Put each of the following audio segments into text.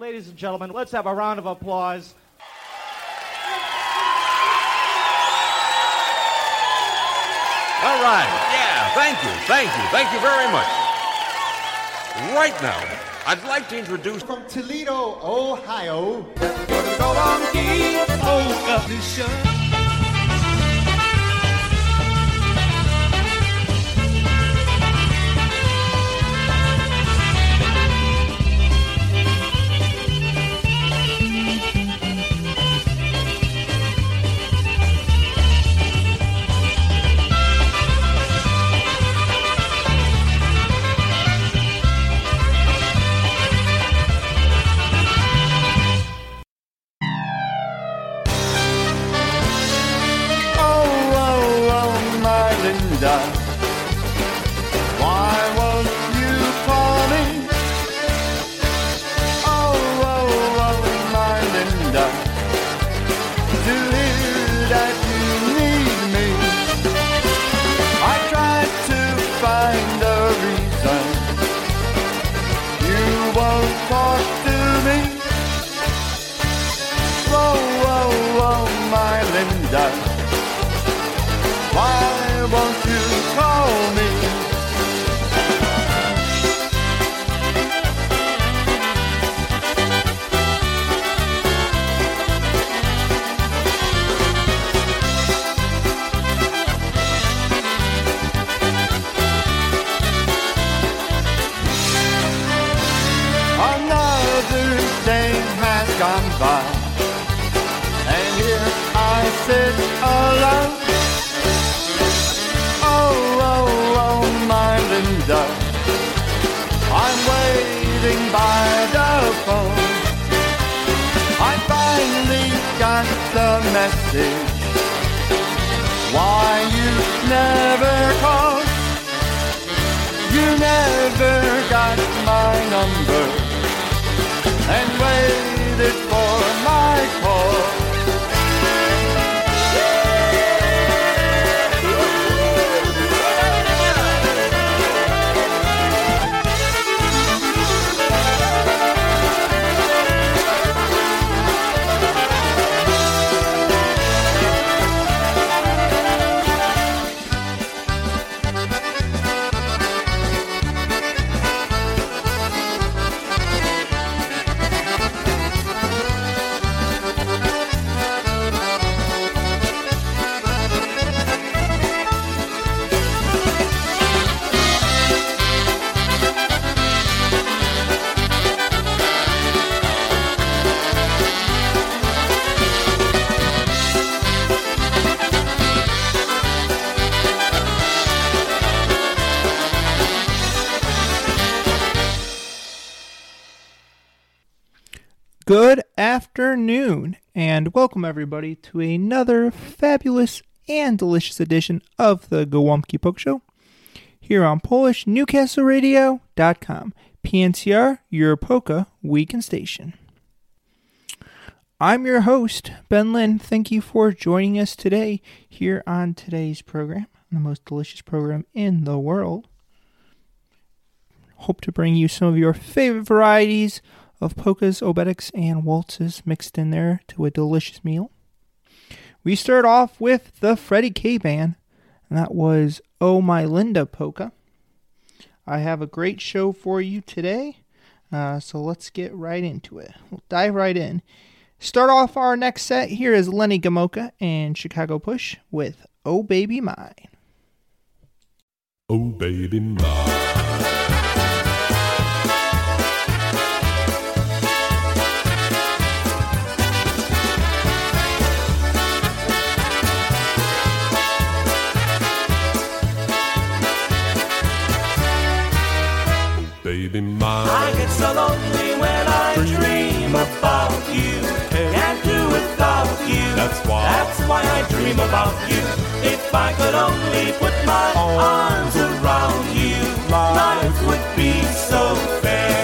Ladies and gentlemen, let's have a round of applause. All right. Yeah, thank you. Thank you. Thank you very much. Right now, I'd like to introduce. From Toledo, Ohio. Oh, waiting by the phone. I finally got the message. Why you never called? You never got my number and waited for my call. And welcome everybody to another fabulous and delicious edition of the Gołąbki Polka Show here on PolishNewcastleRadio.com, PNCR, your Polka Weekend Station. I'm your host, Ben Lynn. Thank you for joining us today here on today's program, the most delicious program in the world. Hope to bring you some of your favorite varieties of polkas, obereks, and waltzes mixed in there to a delicious meal. We start off with the Freddie K Band, and that was Oh My Linda Polka. I have a great show for you today, uh, so let's get right into it. We'll dive right in. Start off our next set here is Lenny Gomulka and Chicago Push with Oh Baby Mine. Oh, baby mine. Baby mine. I get so lonely when I dream about you. Can't do without you. That's why. That's why I dream about you. If I could only put my oh. arms around you, life would be so fair.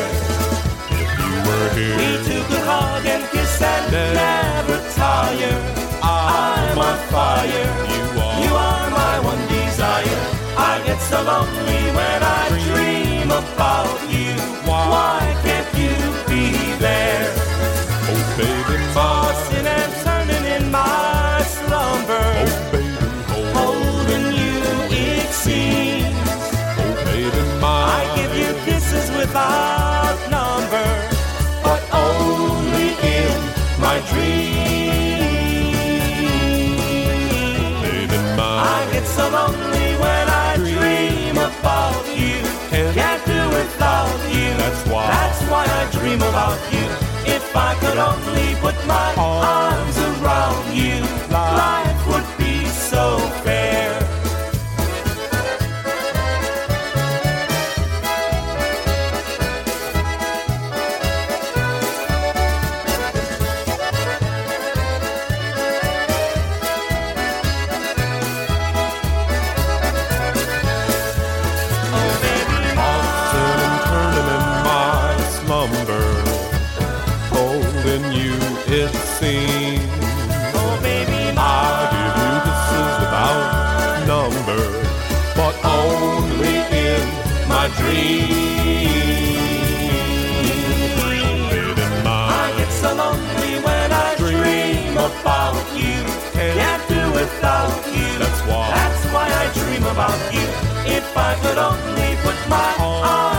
If you were here, We two could hug and kiss and Never. tire. Ah. I'm on fire. you are. You are my one desire. I get so lonely when I about you. Why? Why about you. If I could only put my arms about you. If I could only put my arms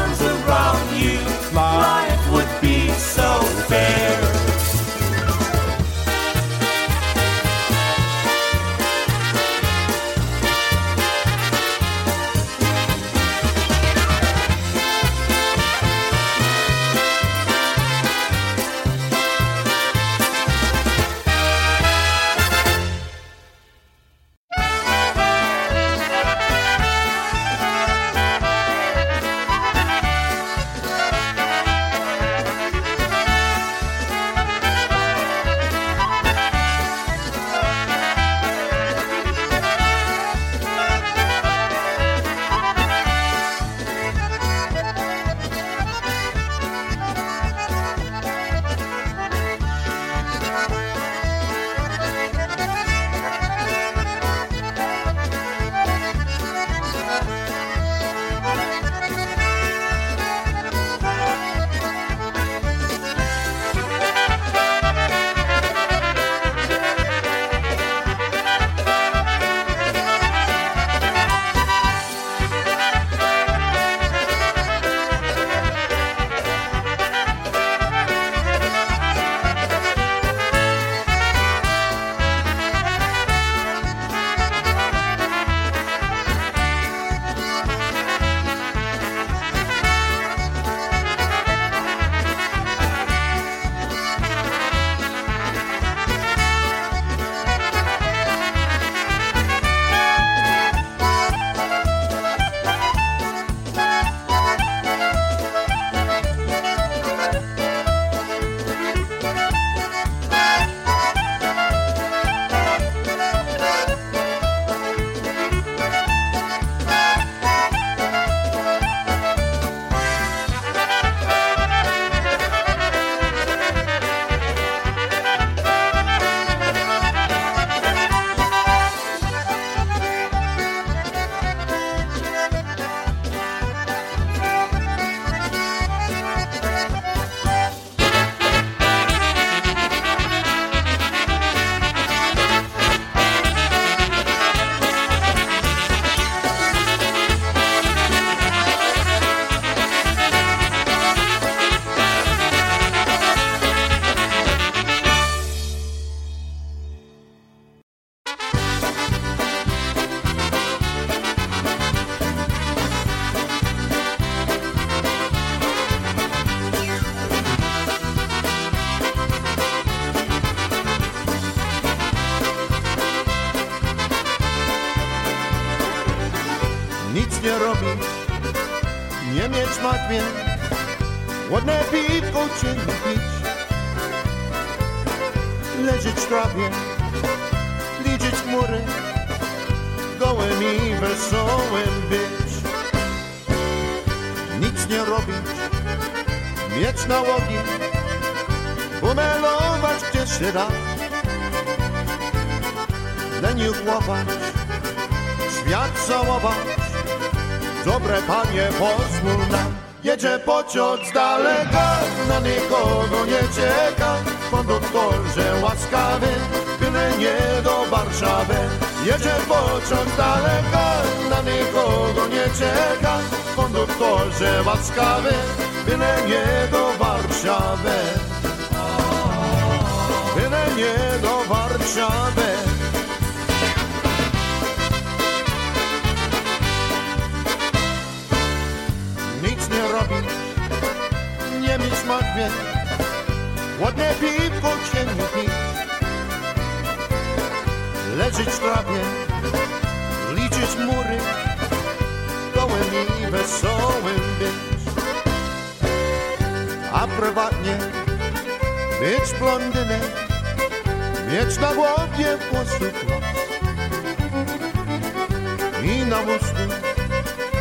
liczyć chmury, gołym i wesołym być. Nic nie robić, mieć nałogi, pomelować gdzie się da, leniuch łapać, świat całować, dobre panie pozwól nam. Jedzie pociąg z daleka, na nikogo nie czeka, konduktorze łaskawy, nie do Warszawy. Jedzie pociąg daleka, na nikogo nie czeka, konduktorze łaskawy, byle nie do Warszawy. Byle nie do Warszawy. nic nie robić, nie mieć matwie, ładne piwko Leżeć w trawie, liczyć mury, gołym i wesołym być. A prywatnie mieć blondynę, mieć na głowie los. I na mózgu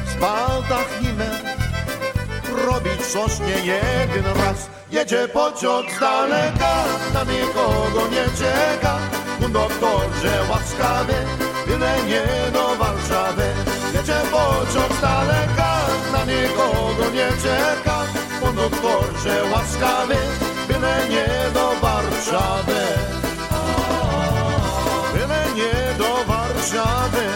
z baldachimem robić coś nie jeden raz. Jedzie pociąg z daleka, na nikogo nie czeka. Konduktorze łaskawy, byle nie do Warszawy. Jedzie pociąg z daleka, na nikogo nie czeka. Konduktorze łaskawy, byle nie do Warszawy. Byle nie do Warszawy.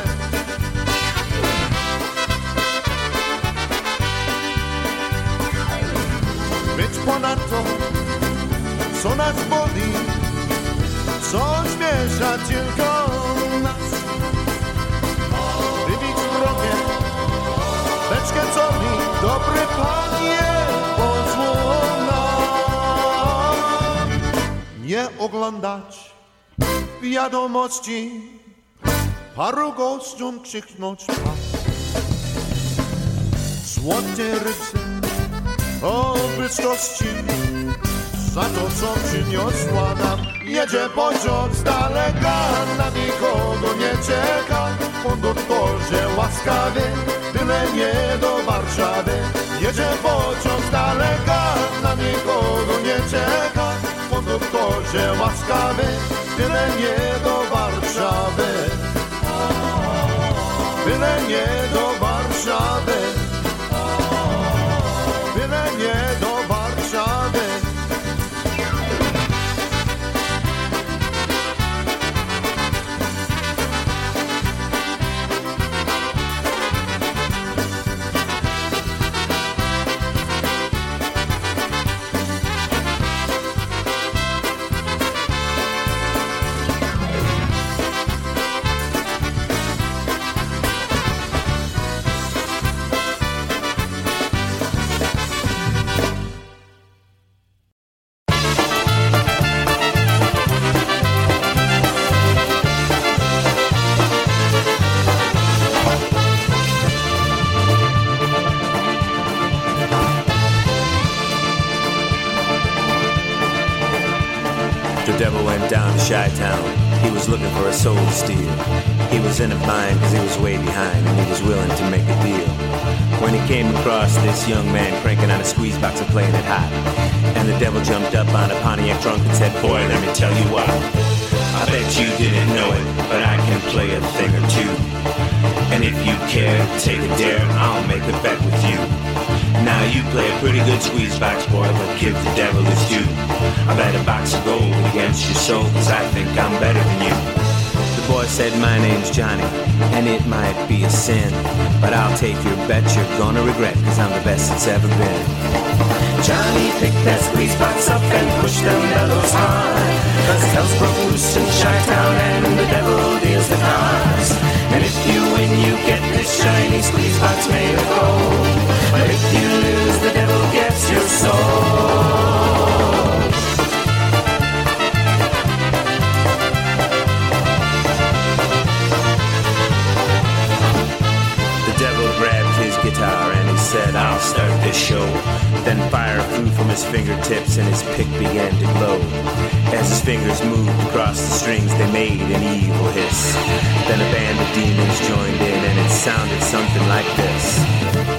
być ponadto, co nas boli, co zmierza tylko nas. Wybić drogę, beczkę co mi, dobry panie, pozwól nam nie oglądać wiadomości, paru gościom krzyknąć pas. Złote rysy o brzydkości za to, co przyniosła nam. Jedzie pociąg z daleka, na nikogo nie czeka. Konduktorze łaskawy, byle nie do Warszawy. Jedzie pociąg z daleka, na nikogo nie czeka. Konduktorze łaskawy, byle nie do Warszawy. Byle nie do Warszawy was willing to make a deal. When he came across this young man cranking on a squeeze box and playing it hot, and the devil jumped up on a Pontiac trunk and said, Boy, let me tell you what. I bet you didn't know it, but I can play a thing or two. And if you care, take a dare, I'll make a bet with you. Now you play a pretty good squeeze box, boy, but give the devil his due. I bet a box of gold against your soul, cause I think I'm better than you. The boy said, My name's Johnny, and it might be a sin, but I'll take your bet you're gonna regret, cause I'm the best it's ever been. Johnny picked that squeeze box up and pushed them bellows hard. Cause hell's broke loose in Chi-Town and the devil deals the cards. And if you win, you get this shiny squeeze box made of gold. But if you lose, the devil gets your soul. Said, I'll start this show. Then fire flew from his fingertips and his pick began to glow. As his fingers moved across the strings, they made an evil hiss. Then a band of demons joined in and it sounded something like this.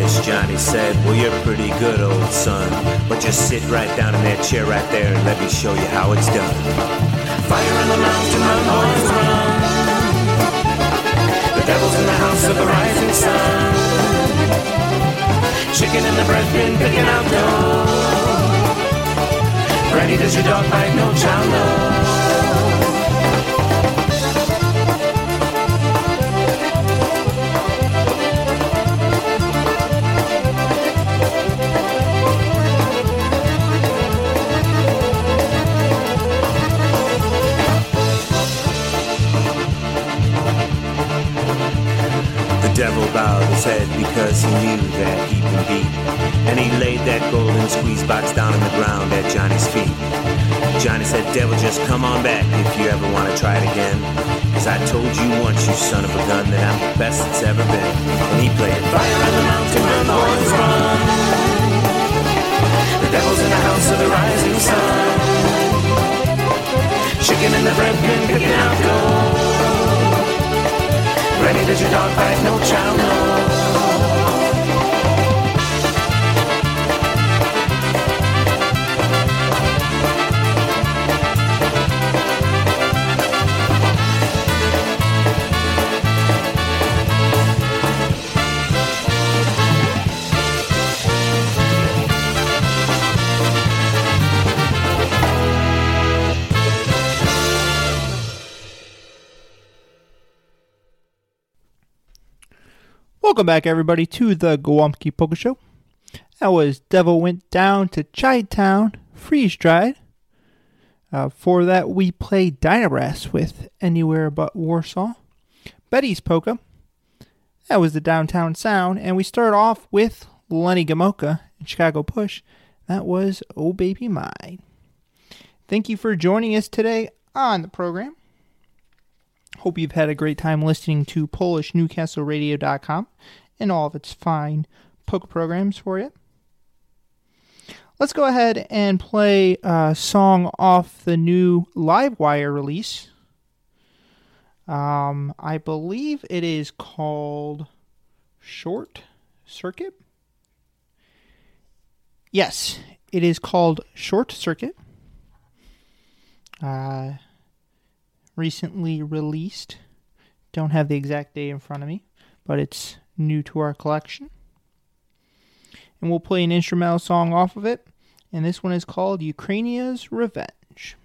Devil Johnny said, Well, you're pretty good, old son. But just sit right down in that chair right there and let me show you how it's done. Fire in the mountain, run, boys, run. The devil's in the house of the rising sun. Chicken in the bread bin picking out dough. Granny, does your dog bite? No child knows. Head because he knew that he'd beat. And he laid that golden squeeze box down on the ground at Johnny's feet. Johnny said, Devil, just come on back if you ever want to try it again. Cause I told you once, you son of a gun, that I'm the best that's ever been. And he played Fire on the mountain where the boys run. The devil's in the house of the rising sun. Chicken in the bread bin picking out gold. Granny, to dog bite? No child knows. Welcome back, everybody, to the Gołąbki Polka Show. That was Devil Went Down to Chi-Town, Freeze Dried. Uh, for that, we played Dynabrass with Anywhere But Warsaw. Betty's Polka. That was the Downtown Sound. And we start off with Lenny Gomulka and Chicago Push. That was Oh Baby Mine. Thank you for joining us today on the program. Hope you've had a great time listening to PolishNewcastleRadio.com and all of its fine polka programs for you. Let's go ahead and play a song off the new Livewire release. Um, I believe it is called Short Circuit. Yes, it is called Short Circuit. Uh, recently released. Don't have the exact date in front of me, but it's new to our collection. And we'll play an instrumental song off of it, and this one is called Ukrainia's Revenge.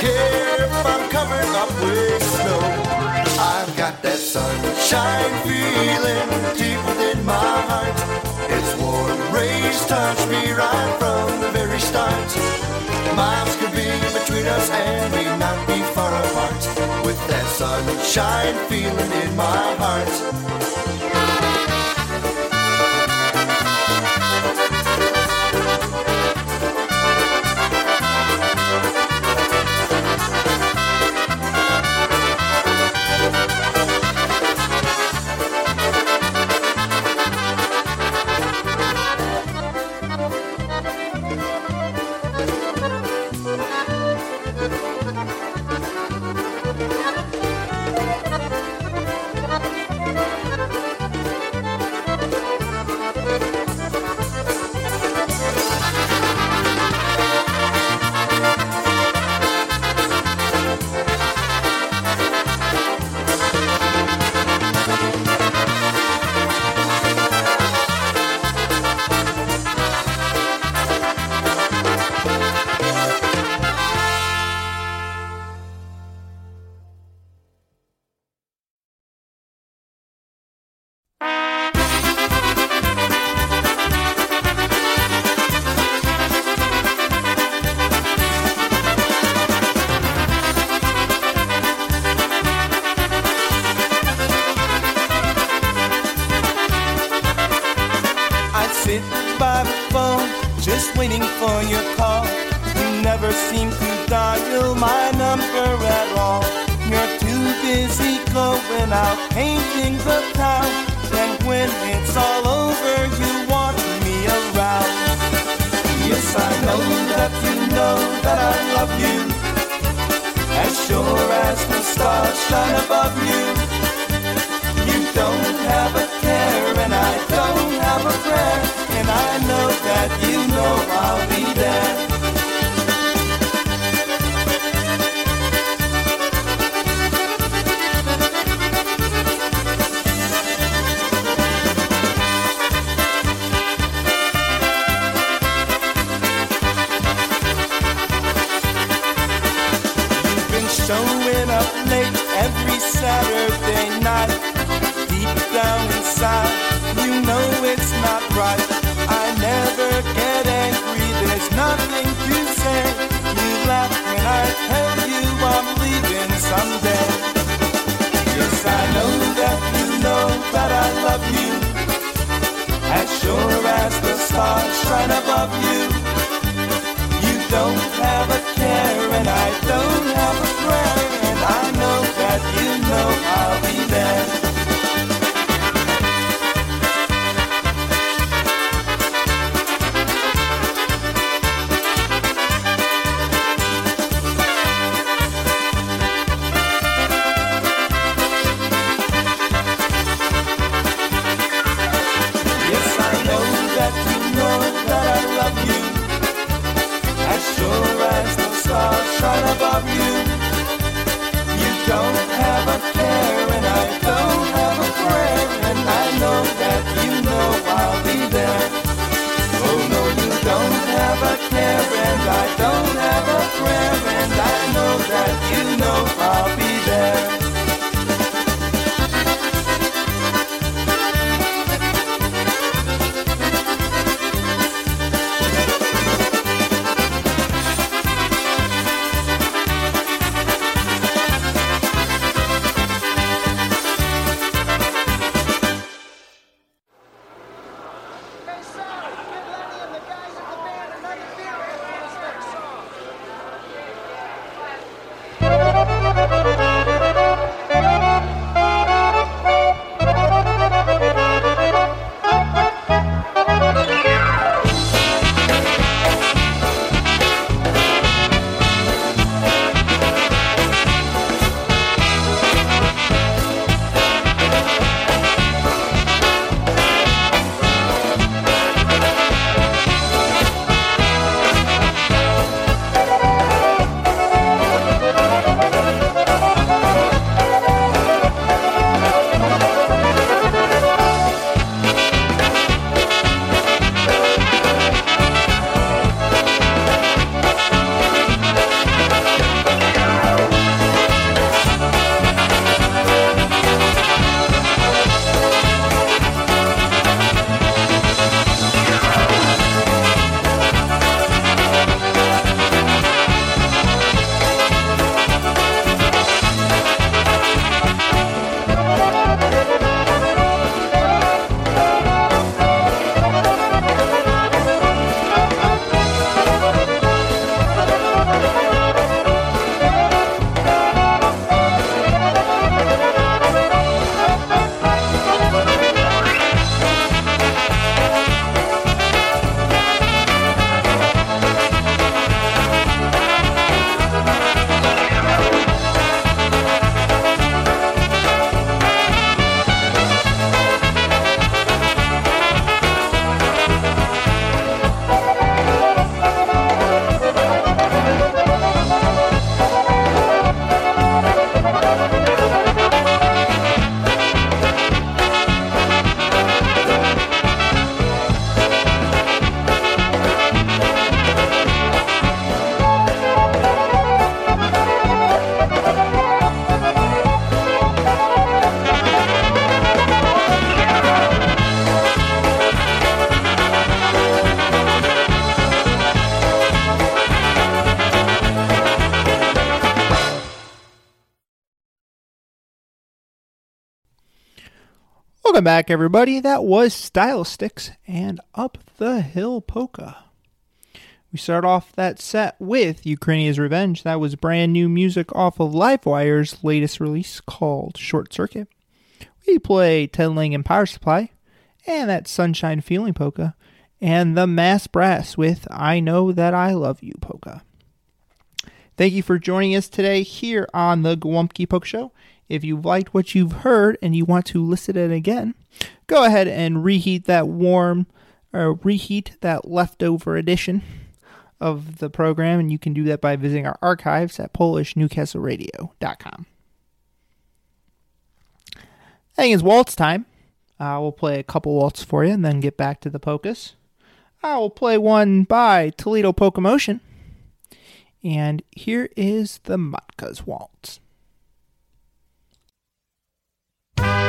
care if I'm covered up with snow. I've got that sunshine feeling deep within my heart. Its warm rays touch me right from the very start. Miles could be between us and we not be far apart. With that sunshine feeling in my heart. love you. As sure as the stars shine above you. You don't have a care, and I don't have a prayer. And I know that you know I'll be there. right above you. Welcome back, everybody. That was Style Sticks and Up the Hill Polka. We start off that set with Ukrainia's Revenge. That was brand new music off of Livewire's latest release called Short Circuit. We play Ted Lang and Power Supply, and that Sunshine Feeling Polka, and the Mass Brass with I Know That I Love You Polka. Thank you for joining us today here on the Gołąbki Polka Show. If you've liked what you've heard and you want to listen it again, go ahead and reheat that warm or reheat that leftover edition of the program, and you can do that by visiting our archives at PolishNewcastleRadio.com. I think it's waltz time. Uh, we'll play a couple waltz for you and then get back to the polkas. I will play one by Toledo Polka Motion. And here is the Matka's Waltz. Thank you.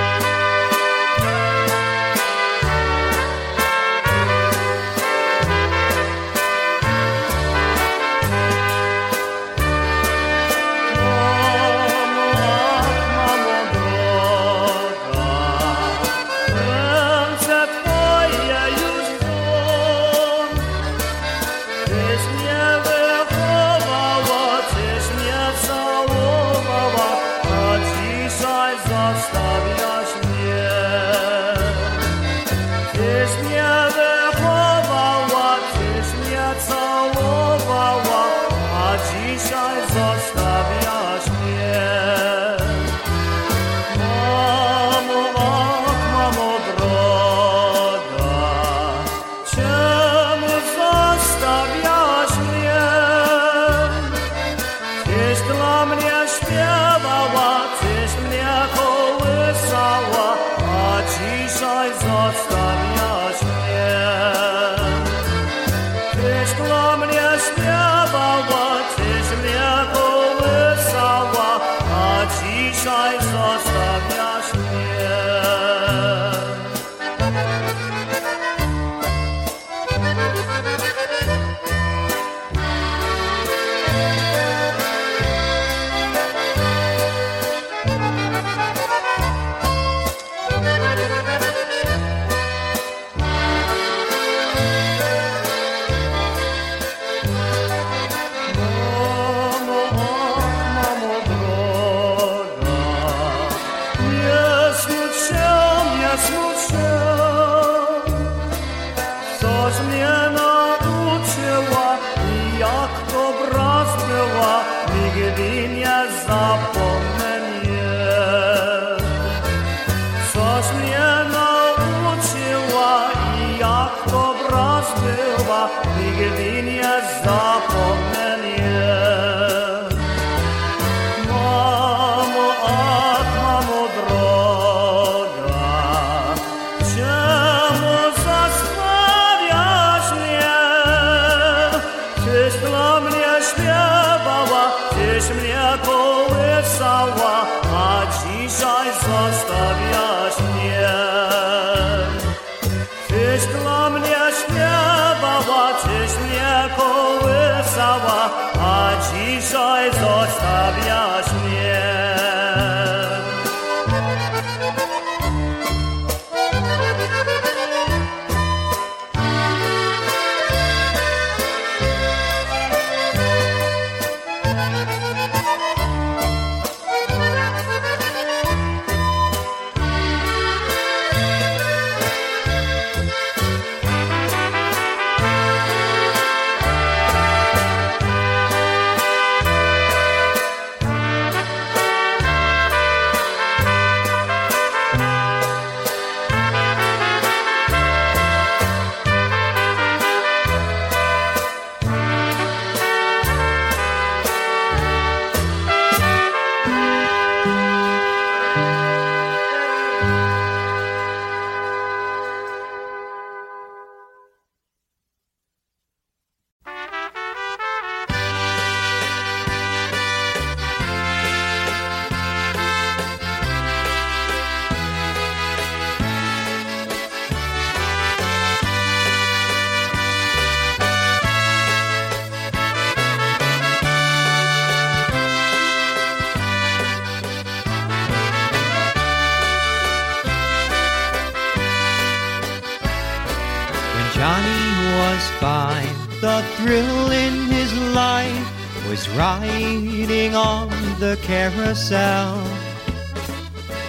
Thrill in his life was riding on the carousel.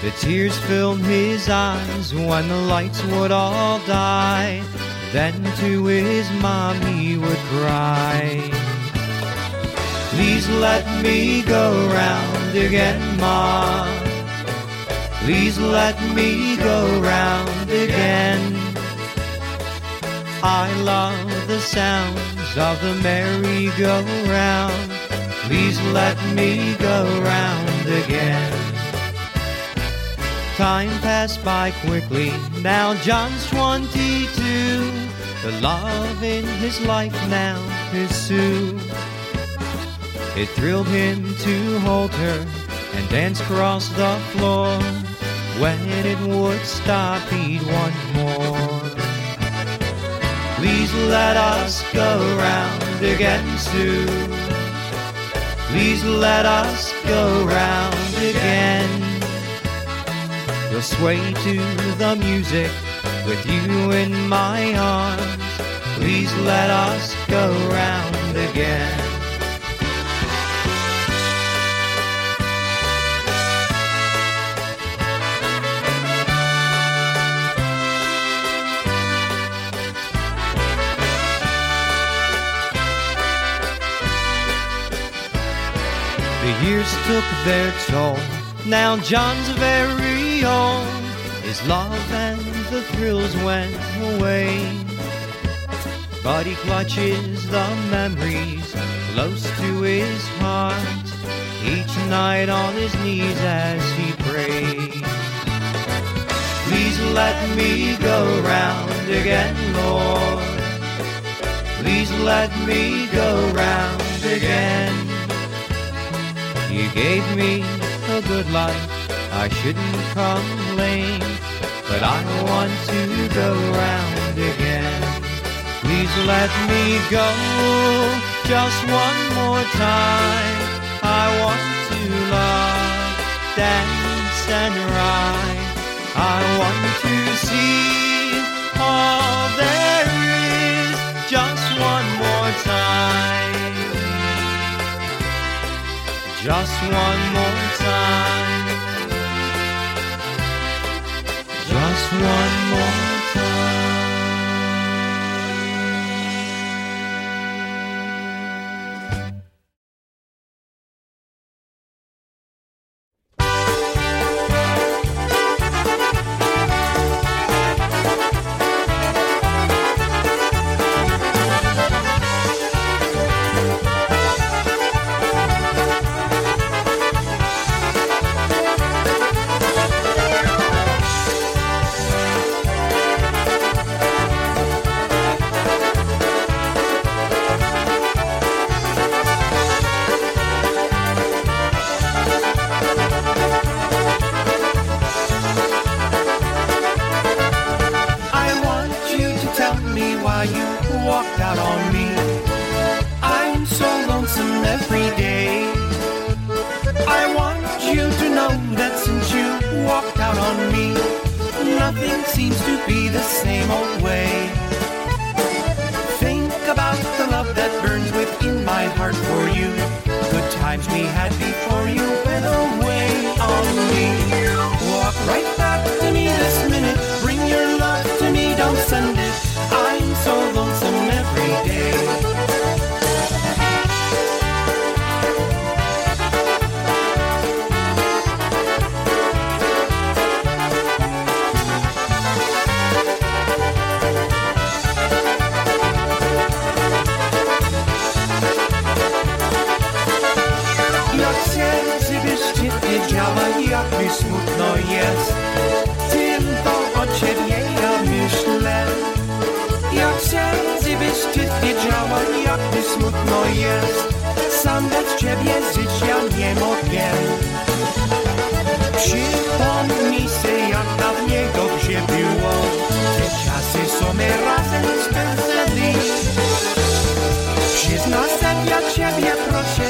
The tears filled his eyes when the lights would all die. Then to his mom he would cry. Please let me go round again, Mom. Please let me go round again. I love the of the merry-go-round. Please let me go round again. Time passed by quickly, now John's 22. The love in his life now is Sue. It thrilled him to hold her and dance across the floor. When it would stop, he'd want more. Please let us go round again, Sue. Please let us go round again. We'll sway to the music with you in my arms. Please let us go round again. Years took their toll. Now John's very old. His love and the thrills went away. But he clutches the memories close to his heart. Each night on his knees as he prays. Please let me go round again, Lord. Please let me go round again. You gave me a good life, I shouldn't complain, but I want to go round again. Please let me go just one more time. I want to love, dance and ride. I want to see all there is just one more time. Just one more time. Just one more times we had before you went away on me. Walk right wiedziała, jak mi smutno jest. Sam bez ciebie żyć ja nie mogę. Przypomnij se, jak dawniej dobrze było. Te czasy, co my razem spędzali. Przyzna se, ja ciebie proszę,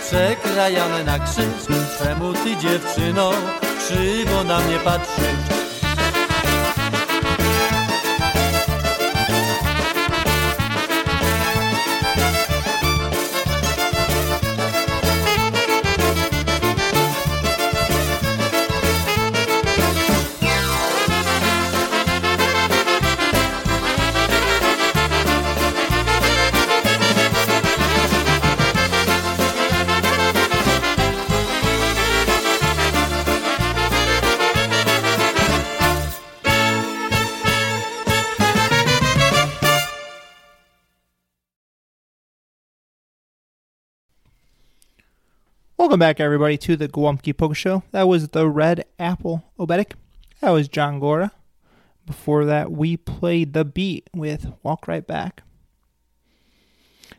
Przekrajane na krzyż Czemu ty dziewczyno krzywo na mnie patrzysz? Back, everybody, to the Gołąbki Polka Show. That was the Red Apple Oberek. That was John Gora. Before that, we played The Beat with Walk Right Back.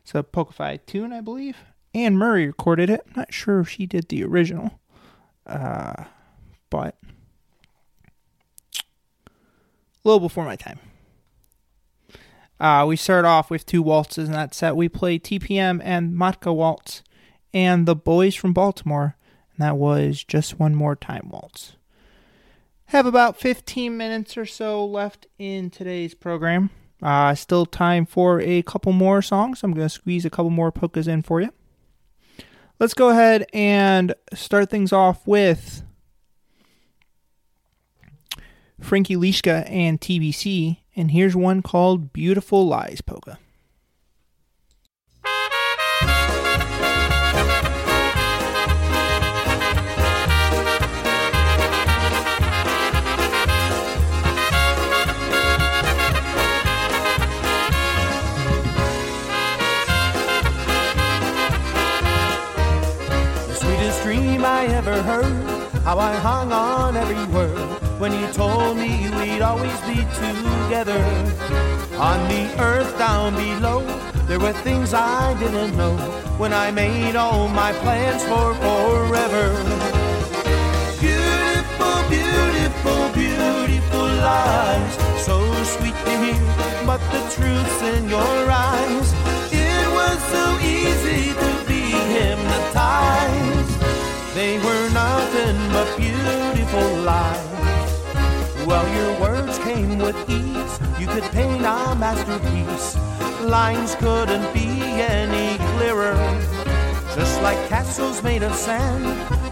It's a Polka tune, I believe. Anne Murray recorded it. Not sure if she did the original, uh, but a little before my time. Uh, we start off with two waltzes in that set. We play TPM and Matka Waltz and the boys from Baltimore, and that was just one more time waltz. Have about 15 minutes or so left in today's program. Uh, still time for a couple more songs. I'm going to squeeze a couple more polkas in for you. Let's go ahead and start things off with Frankie Lishka and TBC, and here's one called Beautiful Lies Polka. I ever heard. How I hung on every word when you told me we'd always be together. On the earth down below, there were things I didn't know when I made all my plans for forever. Beautiful, beautiful, beautiful lies. So sweet to hear, but the truth's in your eyes. It was so easy. They were nothing but beautiful lies. Well, your words came with ease. You could paint a masterpiece. Lines couldn't be any clearer. Just like castles made of sand,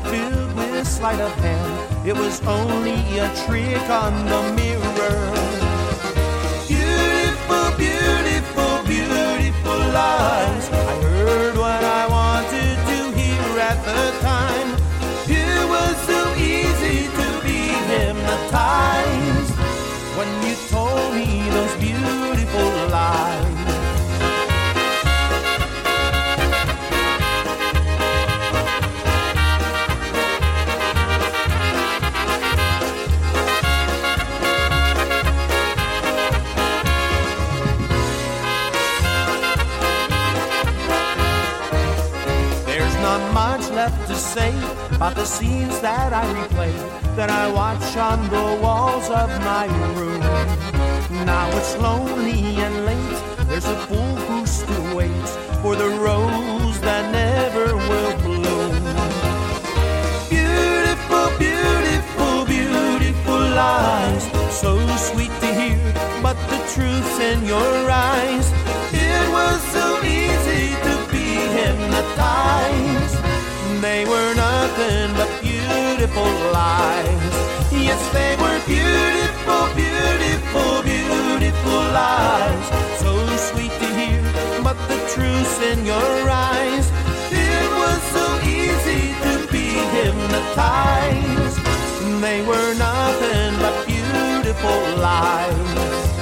filled with sleight of hand. It was only a trick on the mirror. Beautiful, beautiful, beautiful lies. I heard the scenes that I replay, that I watch on the walls of my room. Now it's lonely and late. There's a fool who still waits for the rose beautiful lies. Yes, they were beautiful, beautiful, beautiful lies. So sweet to hear, but the truth's in your eyes. It was so easy to be hypnotized. They were nothing but beautiful lies.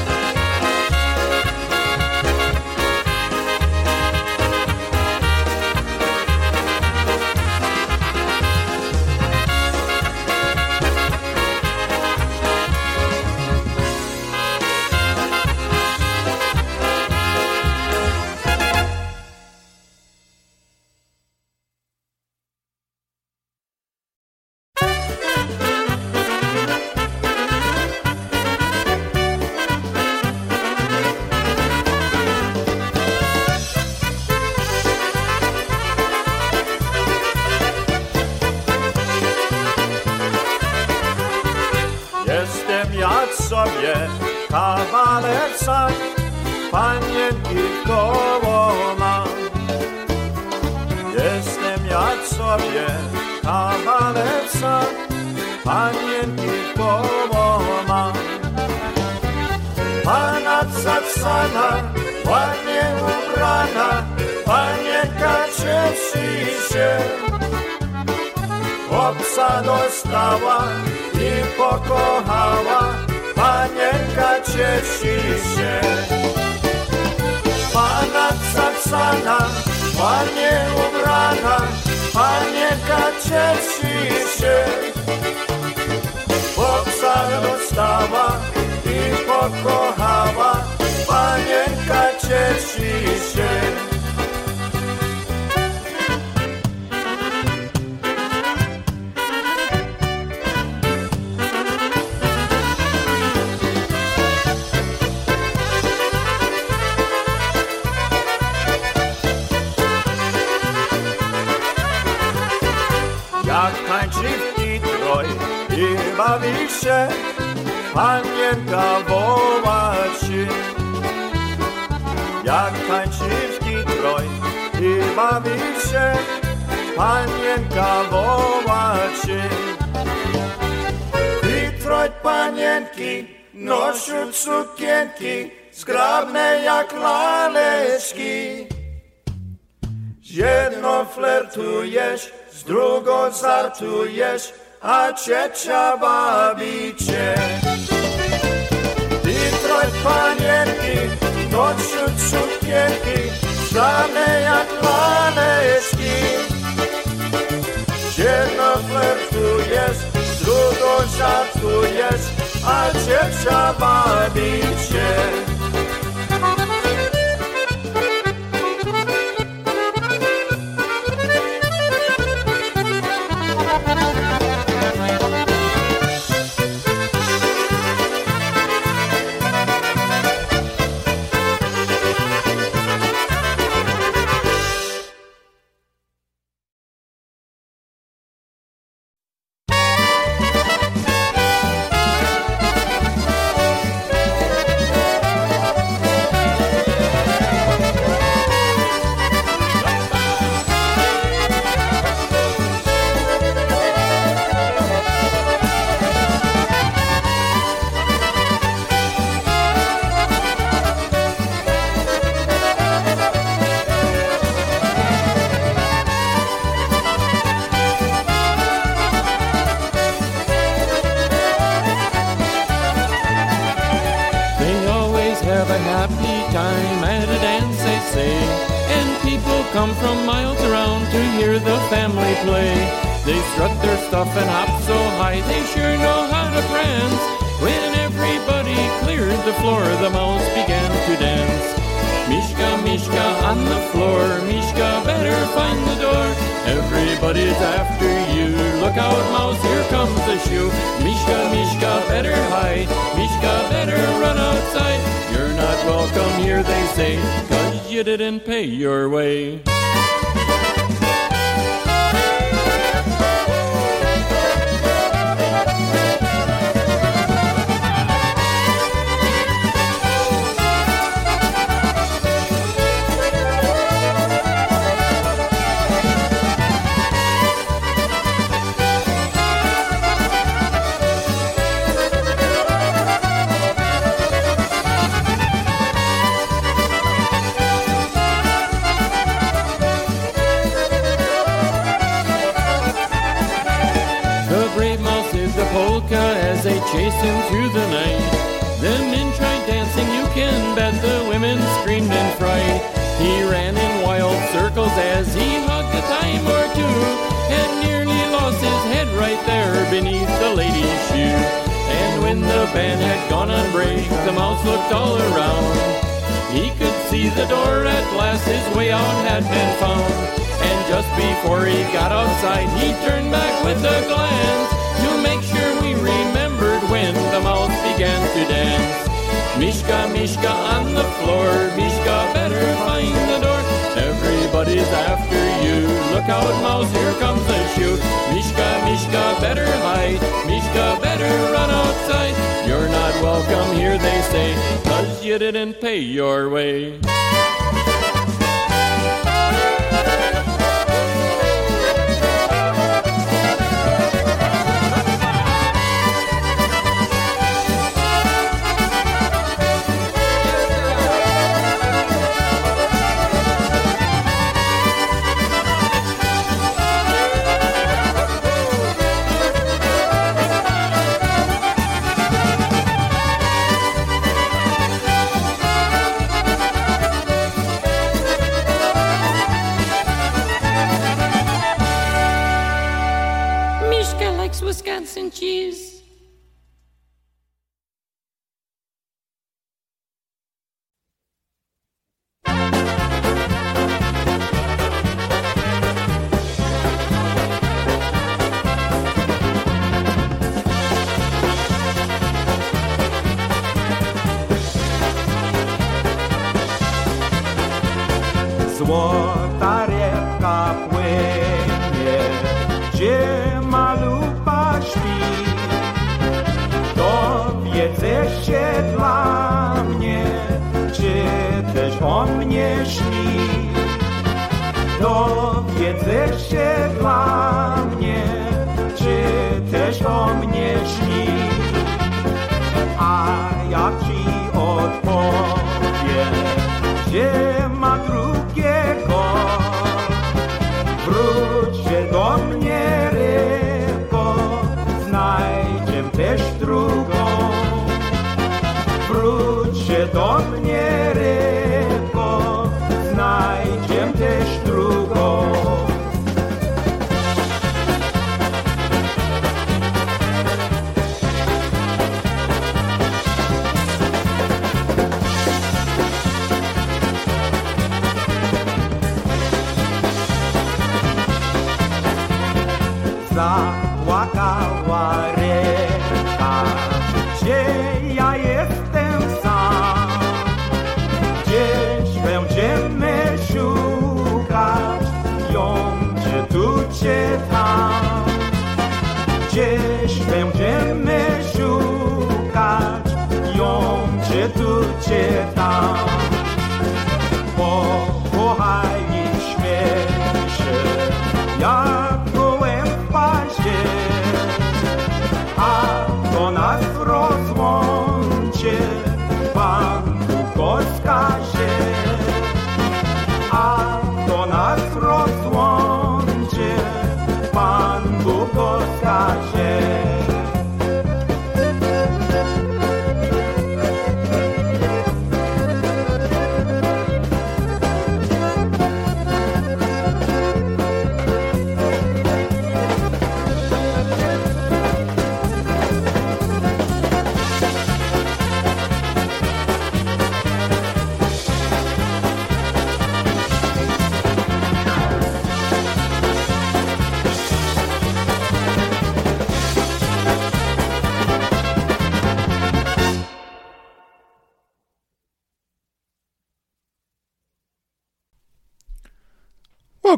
Sobie kawaler sam, panienki koło mam. Jestem jak sobie kawaler sam, panienki koło mam. Pana Saksana, ładnie ubrana, panienka cieszy się. Chłopca dostała i pokochała, panienka cieszy się. Pana Saksana, ładnie ubrana, panienka cieszy się. Chłopca dostała i pokochała, panienka cieszy się. Bawi panienka woła ci. Jak tańczy w Detroit i bawi się, panienka woła ci. Panienki noszą sukienki, zgrabne jak laleczki. Z jedną flertujesz, z drugą żartujesz, acecia babice. Dintr-o panierki, noću cukierki, slavne jak planeski. Jedno flirtuješ, drugą żartujesz, a ciecia babicie. The mouse looked all around. He could see the door at last, his way out had been found. And just before he got outside, he turned back with a glance to make sure we remembered when the mouse began to dance. Mishka, Mishka on the floor, Mishka better find the door. Everybody's after you. Look out, mouse, here comes the shoe. Mishka, Mishka better hide. Mishka better run sight. You're not welcome here, they say, cause you didn't pay your way.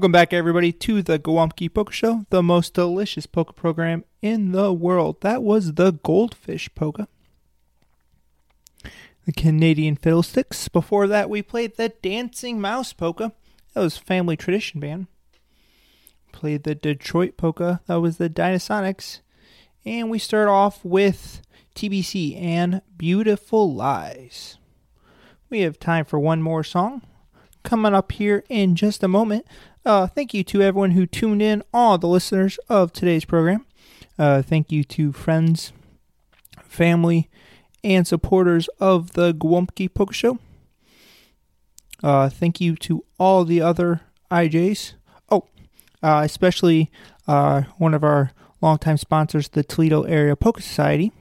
Welcome back, everybody, to the Gołąbki Polka Show, the most delicious polka program in the world. That was the Goldfish Polka. The Canadian Fiddlesticks. Before that, we played the Dancing Mouse Polka. That was Family Tradition Band. Played the Detroit Polka. That was the Dynasonics. And we start off with TBC and Beautiful Lies. We have time for one more song coming up here in just a moment. Uh, thank you to everyone who tuned in, all the listeners of today's program. Uh, thank you to friends, family, and supporters of the Gołąbki Polka Show. Uh, thank you to all the other IJs. Oh, uh, especially uh, one of our longtime sponsors, the Toledo Area Polka Society.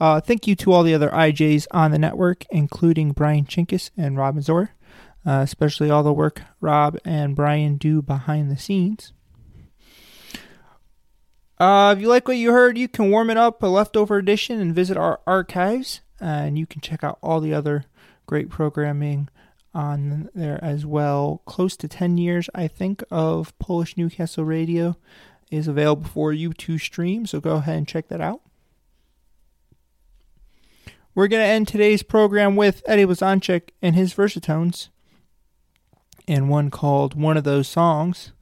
Uh, thank you to all the other IJs on the network, including Brian Chinkus and Robin Zor, uh, especially all the work Rob and Brian do behind the scenes. Uh, if you like what you heard, you can warm it up a leftover edition and visit our archives, and you can check out all the other great programming on there as well. Close to 10 years, I think, of Polish Newcastle Radio is available for you to stream, so go ahead and check that out. We're going to end today's program with Eddie Blazonczyk and his versatones and one called One of Those Songs.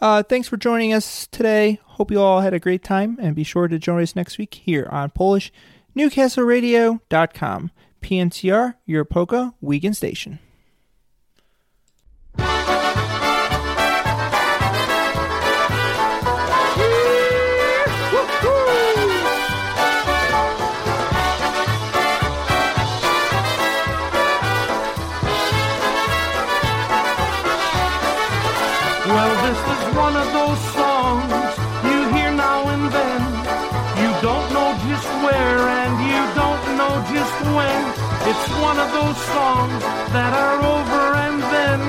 Uh, thanks for joining us today. Hope you all had a great time and be sure to join us next week here on Polish NewcastleRadio.com. PNCR, your polka weekend station. It's one of those songs that are over and then.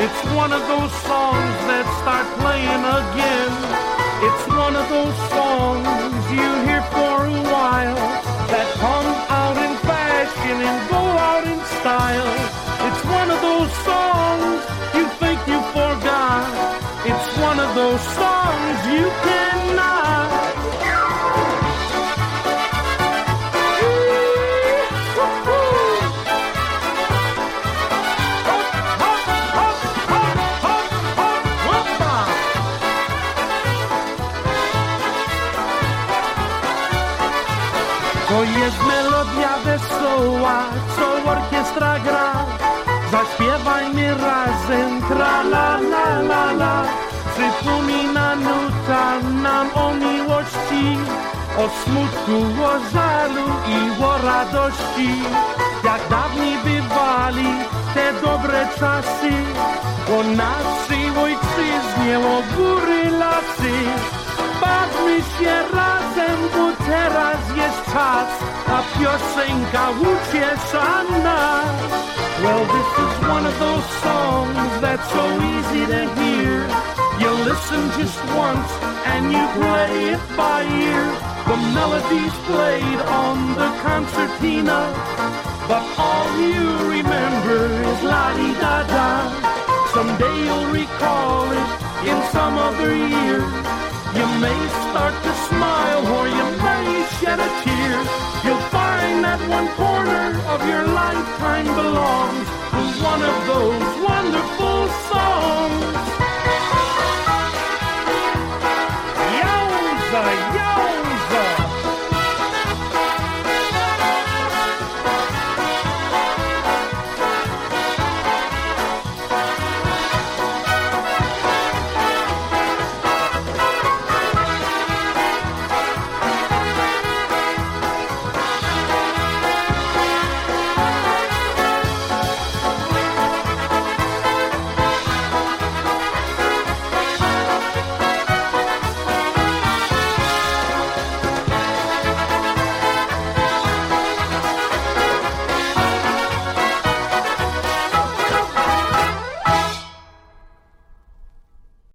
It's one of those songs that start playing again. It's one of those songs you hear for a while that come out in fashion and go out in style. It's one of those songs you think you forgot. It's one of those songs you cannot. To jest melodia wesoła, co orkiestra gra. Zaśpiewajmy razem, tra la la la la. Przypomina nuta nam o miłości, o smutku, o żalu i o radości. Jak dawniej bywali te dobre czasy, o naszej ojczyźnie, o góry, lasy. Bawmy się razem, teraz jest czas, a piosenka uciesza. Well, this is one of those songs that's so easy to hear. You listen just once and you play it by ear. The melody's played on the concertina, but all you remember is la-di-da-da. Someday you'll recall it in some other year. You may start to smile or you may shed a tear. You'll find that one corner of your lifetime belongs to one of those wonderful songs. Yowza!